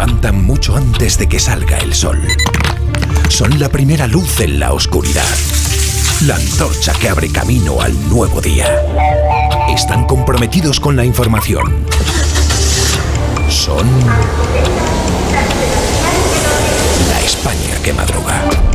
levantan mucho antes de que salga el sol. Son la primera luz en la oscuridad. La antorcha que abre camino al nuevo día. Están comprometidos con la información. Son la España que madruga.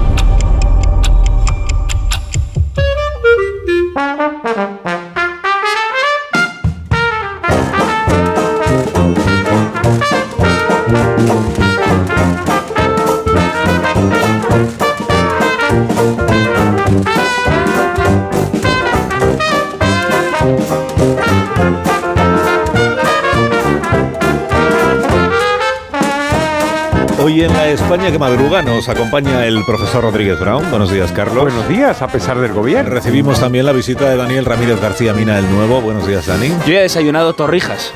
España que madruga nos acompaña el profesor Rodríguez Brown. Buenos días, Carlos. Buenos días, a pesar del gobierno. Recibimos también la visita de Daniel Ramírez García Mina, el nuevo. Buenos días, Dani. Yo he desayunado torrijas.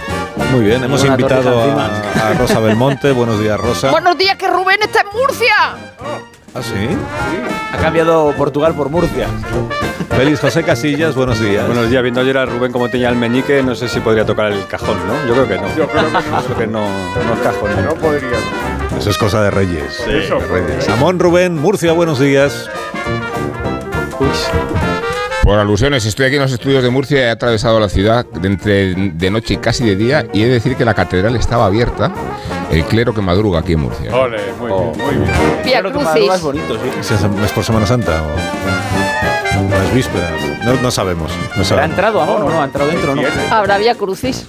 Muy bien, hemos Una invitado a, a Rosa Belmonte. Buenos días, Rosa. Buenos días, que Rubén está en Murcia. ¿Ah, sí? Ha cambiado Portugal por Murcia. Félix José Casillas, buenos días. Buenos días, viendo ayer a Rubén cómo tenía el meñique, no sé si podría tocar el cajón, ¿no? Yo creo que no. Yo creo que no. Eso que no, no es cajón. No podría. Eso es cosa de Reyes. Sí, eso. De Reyes. Samón Rubén, Murcia, buenos días. Por alusiones, estoy aquí en los estudios de Murcia, he atravesado la ciudad de, entre de noche y casi de día y he de decir que la catedral estaba abierta, el clero que madruga aquí en Murcia. Ole, muy bien, muy bien. Vía Claro que Crucis. madrugas bonito, sí. ¿Es, es por Semana Santa o las vísperas? No, no sabemos. no ¿Ha entrado, amor, o no? ¿Ha entrado dentro o no? Habrá Vía Crucis.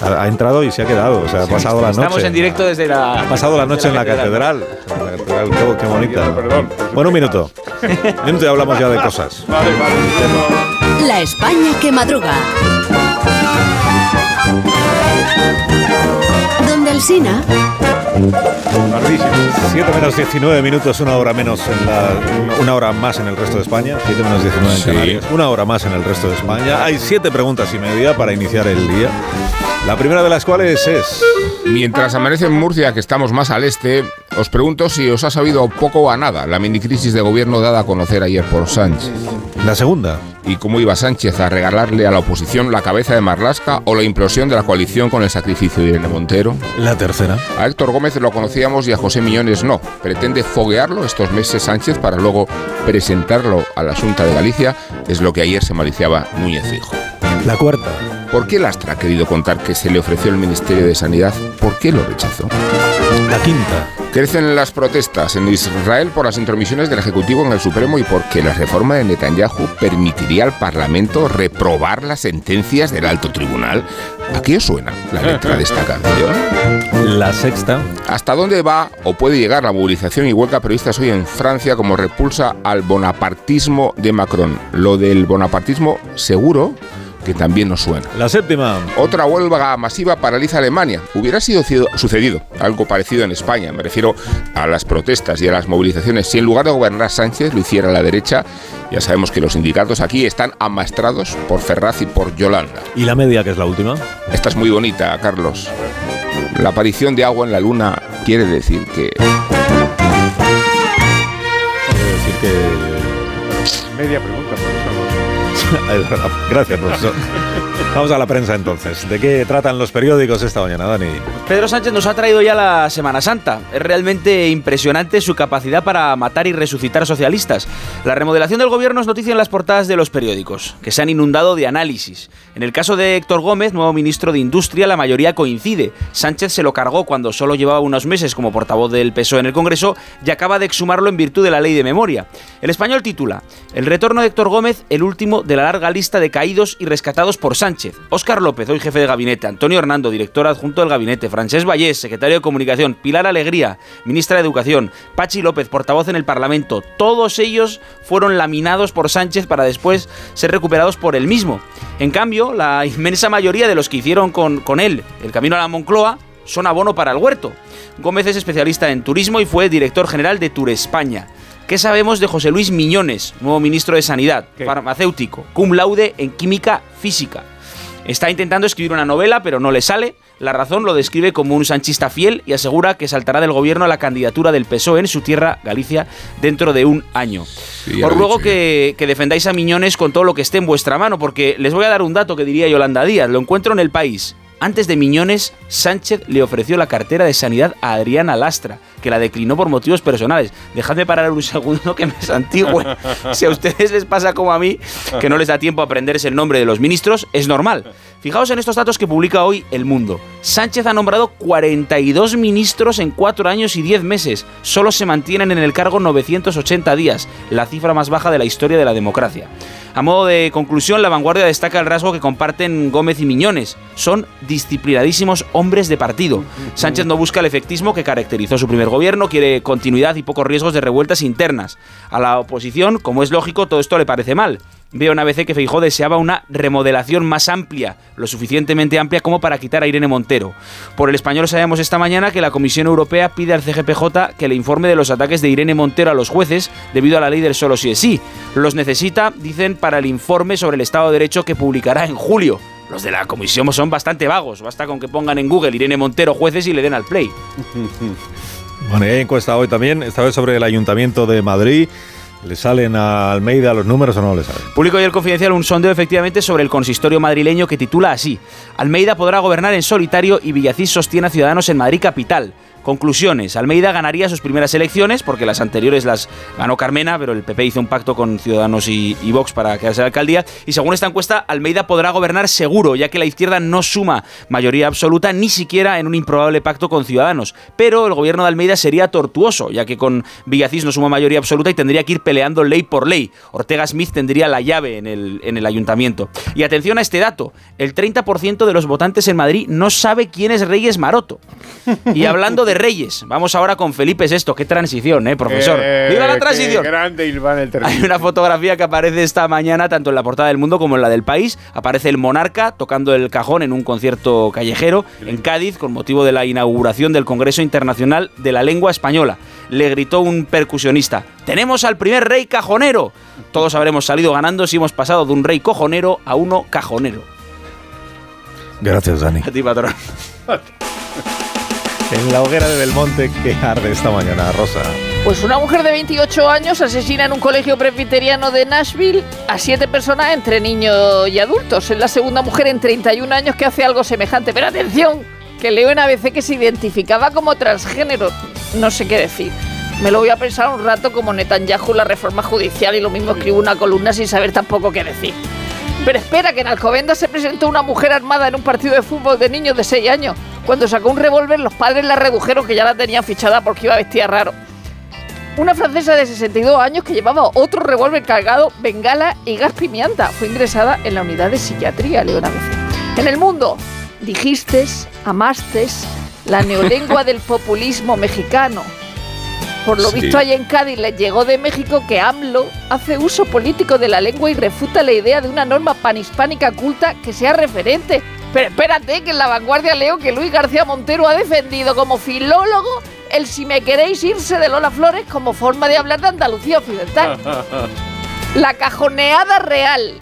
Ha, ha entrado y se ha quedado. O sea, ha pasado la noche. Estamos en directo desde la... Ha pasado la noche en la catedral. En la catedral, qué, qué bonita. Perdón. Bueno, un minuto. Un minuto y hablamos ya de cosas. Vale, vale. La España que madruga. Donde el Sina. 7 menos 19 minutos, una hora menos en la, una hora más en el resto de España. 7 menos 19 en Sí. Canarias. Una hora más en el resto de España. Hay siete preguntas y media para iniciar el día. La primera de las cuales es. Mientras amanece en Murcia, que estamos más al este, os pregunto si os ha sabido poco o a nada la minicrisis de gobierno dada a conocer ayer por Sánchez. La segunda. Y cómo iba Sánchez a regalarle a la oposición la cabeza de Marlasca o la implosión de la coalición con el sacrificio de Irene Montero. La tercera. A Héctor Gómez lo conocíamos y a José Millones no. Pretende foguearlo estos meses Sánchez para luego presentarlo a la Junta de Galicia, es lo que ayer se maliciaba Núñez Fijo. La cuarta. ¿Por qué Lastra ha querido contar que se le ofreció el Ministerio de Sanidad? ¿Por qué lo rechazó? La quinta. Crecen las protestas en Israel por las intromisiones del Ejecutivo en el Supremo y porque la reforma de Netanyahu permitiría al Parlamento reprobar las sentencias del alto tribunal. ¿A qué os suena la letra de esta canción? La sexta. ¿Hasta dónde va o puede llegar la movilización y huelga periodistas hoy en Francia como repulsa al bonapartismo de Macron? Lo del bonapartismo seguro que también nos suena. La séptima. Otra huelga masiva paraliza Alemania. Hubiera sido sucedido algo parecido en España. Me refiero a las protestas y a las movilizaciones. Si en lugar de gobernar Sánchez lo hiciera la derecha, ya sabemos que los sindicatos aquí están amastrados por Ferraz y por Yolanda. Y la media, que es la última. Esta es muy bonita, Carlos. La aparición de agua en la luna quiere decir que Quiero decir que. Media pregunta, profesor. Es verdad. Gracias, profesor. Vamos a la prensa entonces. ¿De qué tratan los periódicos esta mañana, Dani? Pedro Sánchez nos ha traído ya la Semana Santa. Es realmente impresionante su capacidad para matar y resucitar socialistas. La remodelación del gobierno es noticia en las portadas de los periódicos, que se han inundado de análisis. En el caso de Héctor Gómez, nuevo ministro de Industria, la mayoría coincide. Sánchez se lo cargó cuando solo llevaba unos meses como portavoz del PSOE en el Congreso y acaba de exhumarlo en virtud de la ley de memoria. El español titula El retorno de Héctor Gómez, el último de la larga lista de caídos y rescatados por Sánchez. Óscar López, hoy jefe de gabinete, Antonio Hernando, director adjunto del gabinete, Francés Vallés, secretario de Comunicación, Pilar Alegría, ministra de Educación, Pachi López, portavoz en el Parlamento, todos ellos fueron laminados por Sánchez para después ser recuperados por él mismo. En cambio, la inmensa mayoría de los que hicieron con, con él el camino a la Moncloa son abono para el huerto. Gómez es especialista en turismo y fue director general de Tour España. ¿Qué sabemos de José Luis Miñones, nuevo ministro de Sanidad, ¿Qué? farmacéutico, cum laude en química física? Está intentando escribir una novela, pero no le sale. La razón lo describe como un sanchista fiel y asegura que saltará del gobierno a la candidatura del PSOE en su tierra, Galicia, dentro de un año. Sí, Os ruego que, que defendáis a Miñones con todo lo que esté en vuestra mano, porque les voy a dar un dato que diría Yolanda Díaz. Lo encuentro en el país. Antes de Miñones, Sánchez le ofreció la cartera de sanidad a Adriana Lastra, que la declinó por motivos personales. Dejadme parar un segundo que me santigüe. Si a ustedes les pasa como a mí, que no les da tiempo a aprenderse el nombre de los ministros, es normal. Fijaos en estos datos que publica hoy El Mundo. Sánchez ha nombrado 42 ministros en 4 años y 10 meses. Solo se mantienen en el cargo 980 días, la cifra más baja de la historia de la democracia. A modo de conclusión, la vanguardia destaca el rasgo que comparten Gómez y Miñones. Son disciplinadísimos hombres de partido. Sánchez no busca el efectismo que caracterizó su primer gobierno, quiere continuidad y pocos riesgos de revueltas internas. A la oposición, como es lógico, todo esto le parece mal. Veo una vez que Feijó deseaba una remodelación más amplia, lo suficientemente amplia como para quitar a Irene Montero. Por el español sabemos esta mañana que la Comisión Europea pide al CGPJ que le informe de los ataques de Irene Montero a los jueces debido a la ley del solo si es sí. Los necesita, dicen, para el informe sobre el Estado de Derecho que publicará en julio. Los de la comisión son bastante vagos, basta con que pongan en Google Irene Montero jueces y le den al play. Bueno, encuesta hoy también, esta vez sobre el Ayuntamiento de Madrid. ¿Le salen a Almeida los números o no le salen? Publicó hoy el Confidencial un sondeo efectivamente sobre el consistorio madrileño que titula así: Almeida podrá gobernar en solitario y Villacís sostiene a Ciudadanos en Madrid capital. Conclusiones. Almeida ganaría sus primeras elecciones, porque las anteriores las ganó Carmena, pero el PP hizo un pacto con Ciudadanos y, Vox para quedarse en la alcaldía. Y según esta encuesta, Almeida podrá gobernar seguro, ya que la izquierda no suma mayoría absoluta ni siquiera en un improbable pacto con Ciudadanos. Pero el gobierno de Almeida sería tortuoso, ya que con Villacís no suma mayoría absoluta y tendría que ir peleando ley por ley. Ortega Smith tendría la llave en el ayuntamiento. Y atención a este dato: el 30% de los votantes en Madrid no sabe quién es Reyes Maroto. Y hablando de Reyes, vamos ahora con Felipe VI. Qué transición, ¿eh, profesor? Eh, ¡Viva la qué transición! grande Ilván el Hay una fotografía que aparece esta mañana tanto en la portada del Mundo como en la del País. Aparece el monarca tocando el cajón en un concierto callejero en Cádiz con motivo de la inauguración del Congreso Internacional de la Lengua Española. Le gritó un percusionista, ¡Tenemos al primer rey cajonero! Todos habremos salido ganando si hemos pasado de un rey cojonero a uno cajonero. Gracias, Dani. A ti, patrón. En la hoguera de Belmonte, que arde esta mañana, Rosa. Pues una mujer de 28 años asesina en un colegio presbiteriano de Nashville a siete personas entre niños y adultos. Es la segunda mujer en 31 años que hace algo semejante. Pero atención, que leo en ABC que se identificaba como transgénero. No sé qué decir. Me lo voy a pensar un rato como Netanyahu la reforma judicial y lo mismo escribo una columna sin saber tampoco qué decir. Pero espera, que en Alcobendas se presentó una mujer armada en un partido de fútbol de niños de 6 años. Cuando sacó un revólver, los padres la redujeron que ya la tenían fichada porque iba vestida raro. Una francesa de 62 años que llevaba otro revólver cargado, bengala y gas pimienta fue ingresada en la unidad de psiquiatría, Leona. En el mundo, dijistes, amastes, la neolengua del populismo mexicano. Por lo Sí. visto, allá en Cádiz les llegó de México que AMLO hace uso político de la lengua y refuta la idea de una norma panhispánica culta que sea referente. Pero espérate, que en la vanguardia leo que Luis García Montero ha defendido como filólogo el si me queréis irse de Lola Flores como forma de hablar de Andalucía Occidental. La cajoneada real.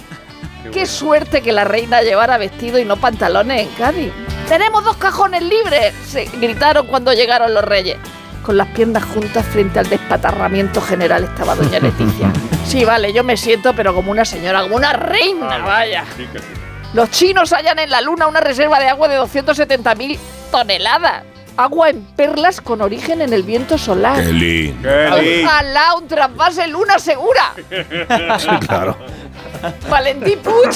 Qué suerte que la reina llevara vestido y no pantalones en Cádiz. ¡Tenemos dos cajones libres! Se gritaron cuando llegaron los reyes. Con las piernas juntas frente al despatarramiento general estaba doña Leticia. Sí, vale, yo me siento, pero como una señora, como una reina, vaya. Los chinos hallan en la luna una reserva de agua de 270.000 toneladas. Agua en perlas con origen en el viento solar. Qué lindo. Ojalá un trasvase luna segura. Sí, claro. Valentín Puig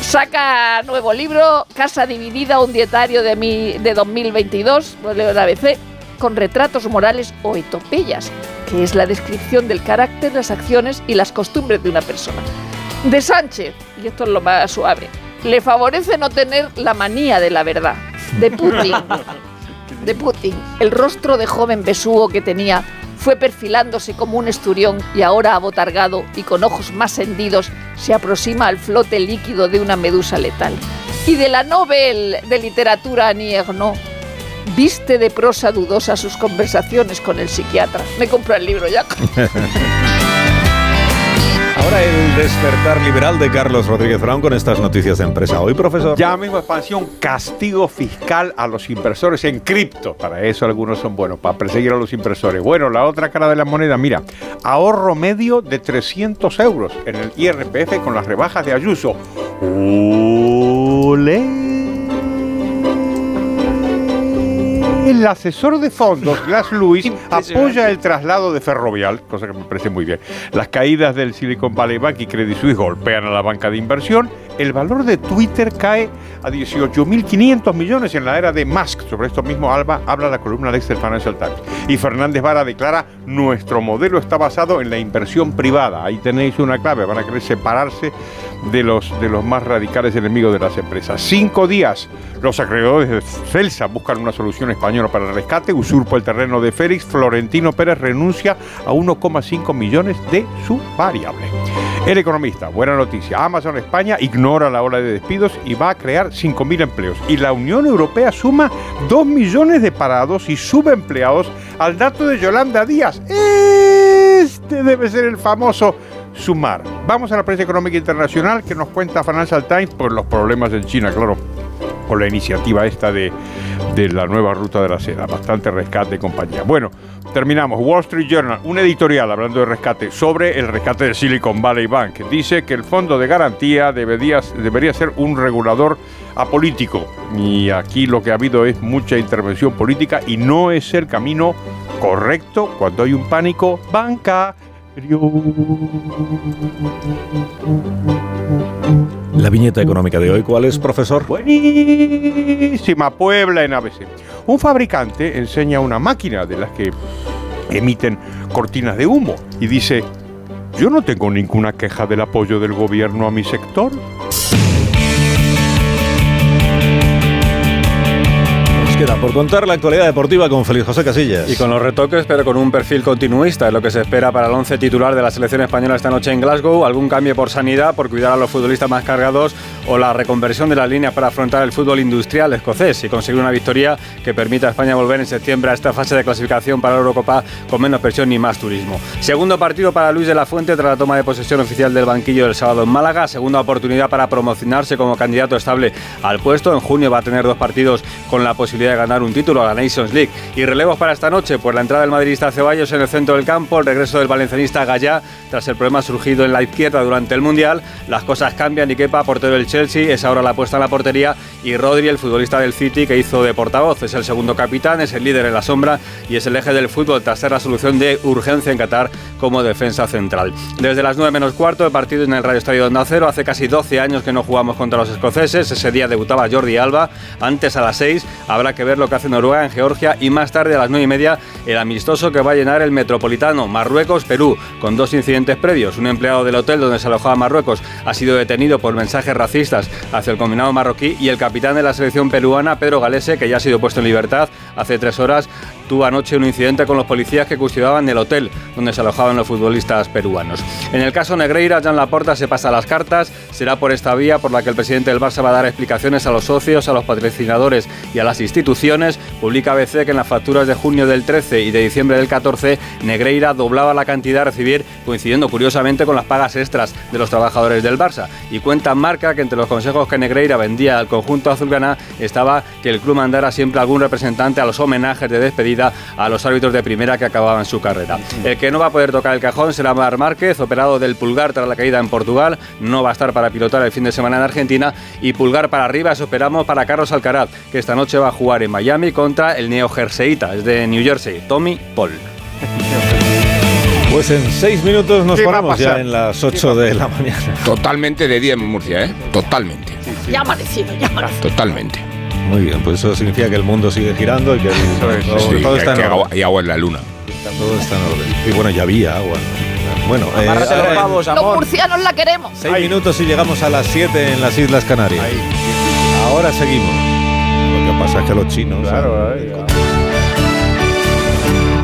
saca nuevo libro, Casa Dividida, un dietario de, mi, de 2022, lo leo en ABC, con retratos morales o etopeyas, que es la descripción del carácter, las acciones y las costumbres de una persona. De Sánchez, y esto es lo más suave, le favorece no tener la manía de la verdad. De Putin, de Putin, el rostro de joven besugo que tenía fue perfilándose como un esturión y ahora abotargado y con ojos más hendidos se aproxima al flote líquido de una medusa letal. Y de la Nobel de Literatura Annie Ernaux, viste de prosa dudosa sus conversaciones con el psiquiatra. Me compro el libro ya. Ahora el despertar liberal de Carlos Rodríguez Brown con estas noticias de empresa. Hoy, profesor. Ya mismo expansión, castigo fiscal a los inversores en cripto. Para eso algunos son buenos, para perseguir a los inversores. Bueno, la otra cara de la moneda, mira, ahorro medio de 300 euros en el IRPF con las rebajas de Ayuso. ¡Olé! El asesor de fondos, Glass Lewis, apoya el traslado de Ferrovial, cosa que me parece muy bien. Las caídas del Silicon Valley Bank y Credit Suisse golpean a la banca de inversión. El valor de Twitter cae a 18.500 millones en la era de Musk. Sobre esto mismo Alba habla la columna de del Financial Times. Y Fernández Vara declara, nuestro modelo está basado en la inversión privada. Ahí tenéis una clave, van a querer separarse de los, de los más radicales enemigos de las empresas. Cinco días, los acreedores de Celsa buscan una solución española para el rescate, usurpa el terreno de Félix, Florentino Pérez renuncia a 1,5 millones de su variable. El economista, buena noticia, Amazon España ignora la ola de despidos y va a crear 5.000 empleos. Y la Unión Europea suma 2 millones de parados y subempleados al dato de Yolanda Díaz. Este debe ser el famoso sumar. Vamos a la prensa económica internacional que nos cuenta Financial Times por los problemas en China, claro, por la iniciativa esta de, de la nueva ruta de la seda. Bastante rescate y compañía. Bueno, terminamos. Wall Street Journal, un editorial hablando de rescate sobre el rescate de Silicon Valley Bank. Dice que el fondo de garantía debería, debería ser un regulador apolítico. Y aquí lo que ha habido es mucha intervención política y no es el camino correcto cuando hay un pánico banca. La viñeta económica de hoy, ¿cuál es, profesor? Buenísima, Puebla en ABC. Un fabricante enseña una máquina de las que emiten cortinas de humo y dice, yo no tengo ninguna queja del apoyo del gobierno a mi sector. Queda por contar la actualidad deportiva con Félix José Casillas. Y con los retoques, pero con un perfil continuista, es lo que se espera para el once titular de la selección española esta noche en Glasgow. Algún cambio por sanidad, por cuidar a los futbolistas más cargados o la reconversión de las líneas para afrontar el fútbol industrial escocés y conseguir una victoria que permita a España volver en septiembre a esta fase de clasificación para la Eurocopa con menos presión ni más turismo. Segundo partido para Luis de la Fuente tras la toma de posesión oficial del banquillo del sábado en Málaga. Segunda oportunidad para promocionarse como candidato estable al puesto. En junio va a tener dos partidos con la posibilidad de ganar un título a la Nations League. Y relevos para esta noche, pues la entrada del madridista Ceballos en el centro del campo, el regreso del valencianista Gallá tras el problema surgido en la izquierda durante el Mundial. Las cosas cambian y quepa portero del Chelsea, es ahora la puesta en la portería y Rodri, el futbolista del City que hizo de portavoz, es el segundo capitán, es el líder en la sombra y es el eje del fútbol tras ser la solución de urgencia en Qatar como defensa central. Desde las 9 menos cuarto, el partido en el Radio Estadio Onda Cero, hace casi 12 años que no jugamos contra los escoceses, ese día debutaba Jordi Alba, antes a las 6 habrá que ver lo que hace Noruega en Georgia y más tarde a las 9 y media el amistoso que va a llenar el Metropolitano Marruecos-Perú con dos incidentes previos. Un empleado del hotel donde se alojaba Marruecos ha sido detenido por mensajes racistas hacia el combinado marroquí y el capitán de la selección peruana, Pedro Galese, que ya ha sido puesto en libertad hace tres horas, tuvo anoche un incidente con los policías que custodiaban el hotel donde se alojaban los futbolistas peruanos. En el caso Negreira, Jan Laporta se pasa las cartas. Será por esta vía por la que el presidente del Barça va a dar explicaciones a los socios, a los patrocinadores y a las instituciones. Publica ABC que en las facturas de junio del 13 y de diciembre del 14, Negreira doblaba la cantidad a recibir, coincidiendo curiosamente con las pagas extras de los trabajadores del Barça. Y cuenta marca que entre los consejos que Negreira vendía al conjunto azulgrana estaba que el club mandara siempre algún representante a los homenajes de despedida a los árbitros de primera que acababan su carrera. El que no va a poder tocar el cajón será Mar Márquez, operado del pulgar tras la caída en Portugal. No va a estar para pilotar el fin de semana en Argentina. Y pulgar para arriba, esperamos para Carlos Alcaraz, que esta noche va a jugar en Miami contra el neo Jerseita, es de New Jersey, Tommy Paul. Pues en seis minutos nos ponemos ya en las 8 de la mañana. Totalmente de día en Murcia, ¿eh? Totalmente. Ya ha amanecido, ya amanecido. Totalmente. Muy bien, pues eso significa que el mundo sigue girando y que el- todo, Sí, todo que- está en que orden. agua- hay agua en la luna. Todo está en orden. Y bueno, ya había agua. Bueno, eh, los murcianos la queremos. seis minutos y llegamos a las 7 en las Islas Canarias. Ahora seguimos. Lo que pasa es que los chinos... Claro, ahí,